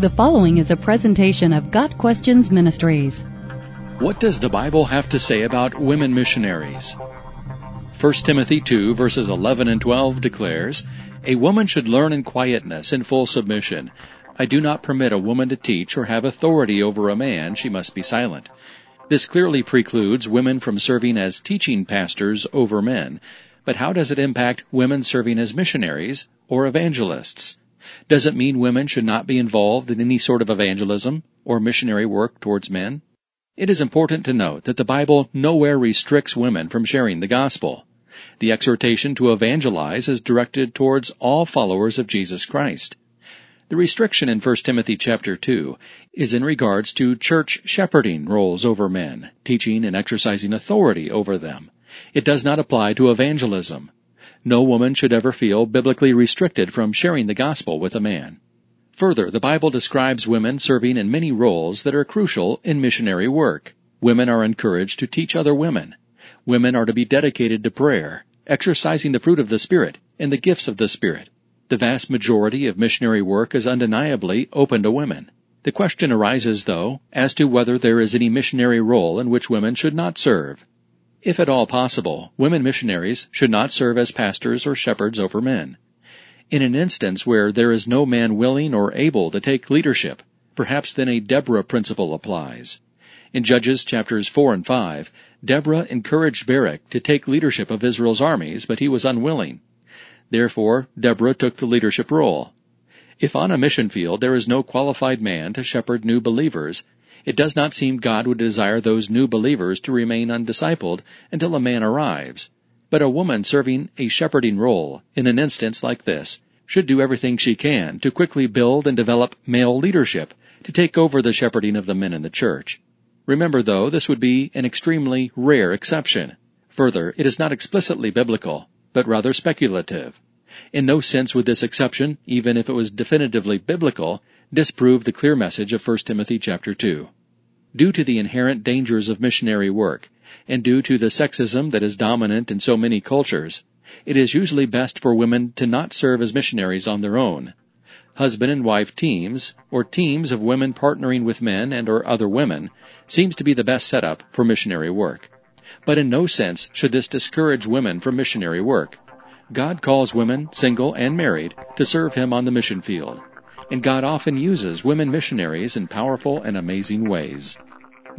The following is a presentation of Got Questions Ministries. What does the Bible have to say about women missionaries? 1 Timothy 2 verses 11 and 12 declares, A woman should learn in quietness and full submission. I do not permit a woman to teach or have authority over a man, she must be silent. This clearly precludes women from serving as teaching pastors over men. But how does it impact women serving as missionaries or evangelists? Does it mean women should not be involved in any sort of evangelism or missionary work towards men? It is important to note that the Bible nowhere restricts women from sharing the gospel. The exhortation to evangelize is directed towards all followers of Jesus Christ. The restriction in 1 Timothy chapter 2 is in regards to church shepherding roles over men, teaching and exercising authority over them. It does not apply to evangelism. No woman should ever feel biblically restricted from sharing the gospel with a man. Further, the Bible describes women serving in many roles that are crucial in missionary work. Women are encouraged to teach other women. Women are to be dedicated to prayer, exercising the fruit of the Spirit and the gifts of the Spirit. The vast majority of missionary work is undeniably open to women. The question arises, though, as to whether there is any missionary role in which women should not serve. If at all possible, women missionaries should not serve as pastors or shepherds over men. In an instance where there is no man willing or able to take leadership, perhaps then a Deborah principle applies. In Judges chapters 4 and 5, Deborah encouraged Barak to take leadership of Israel's armies, but he was unwilling. Therefore, Deborah took the leadership role. If on a mission field there is no qualified man to shepherd new believers, it does not seem God would desire those new believers to remain undiscipled until a man arrives. But a woman serving a shepherding role in an instance like this should do everything she can to quickly build and develop male leadership to take over the shepherding of the men in the church. Remember though, this would be an extremely rare exception. Further, it is not explicitly biblical but rather speculative. In no sense would this exception, even if it was definitively biblical, disprove the clear message of 1 Timothy chapter 2. Due to the inherent dangers of missionary work, and due to the sexism that is dominant in so many cultures, it is usually best for women to not serve as missionaries on their own. Husband and wife teams, or teams of women partnering with men and or other women, seems to be the best setup for missionary work but in no sense should this discourage women from missionary work. God calls women, single and married, to serve Him on the mission field. And God often uses women missionaries in powerful and amazing ways.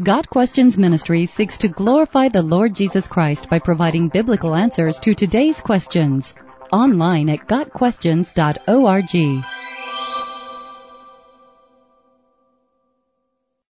Got Questions Ministry seeks to glorify the Lord Jesus Christ by providing biblical answers to today's questions. Online at GotQuestions.org.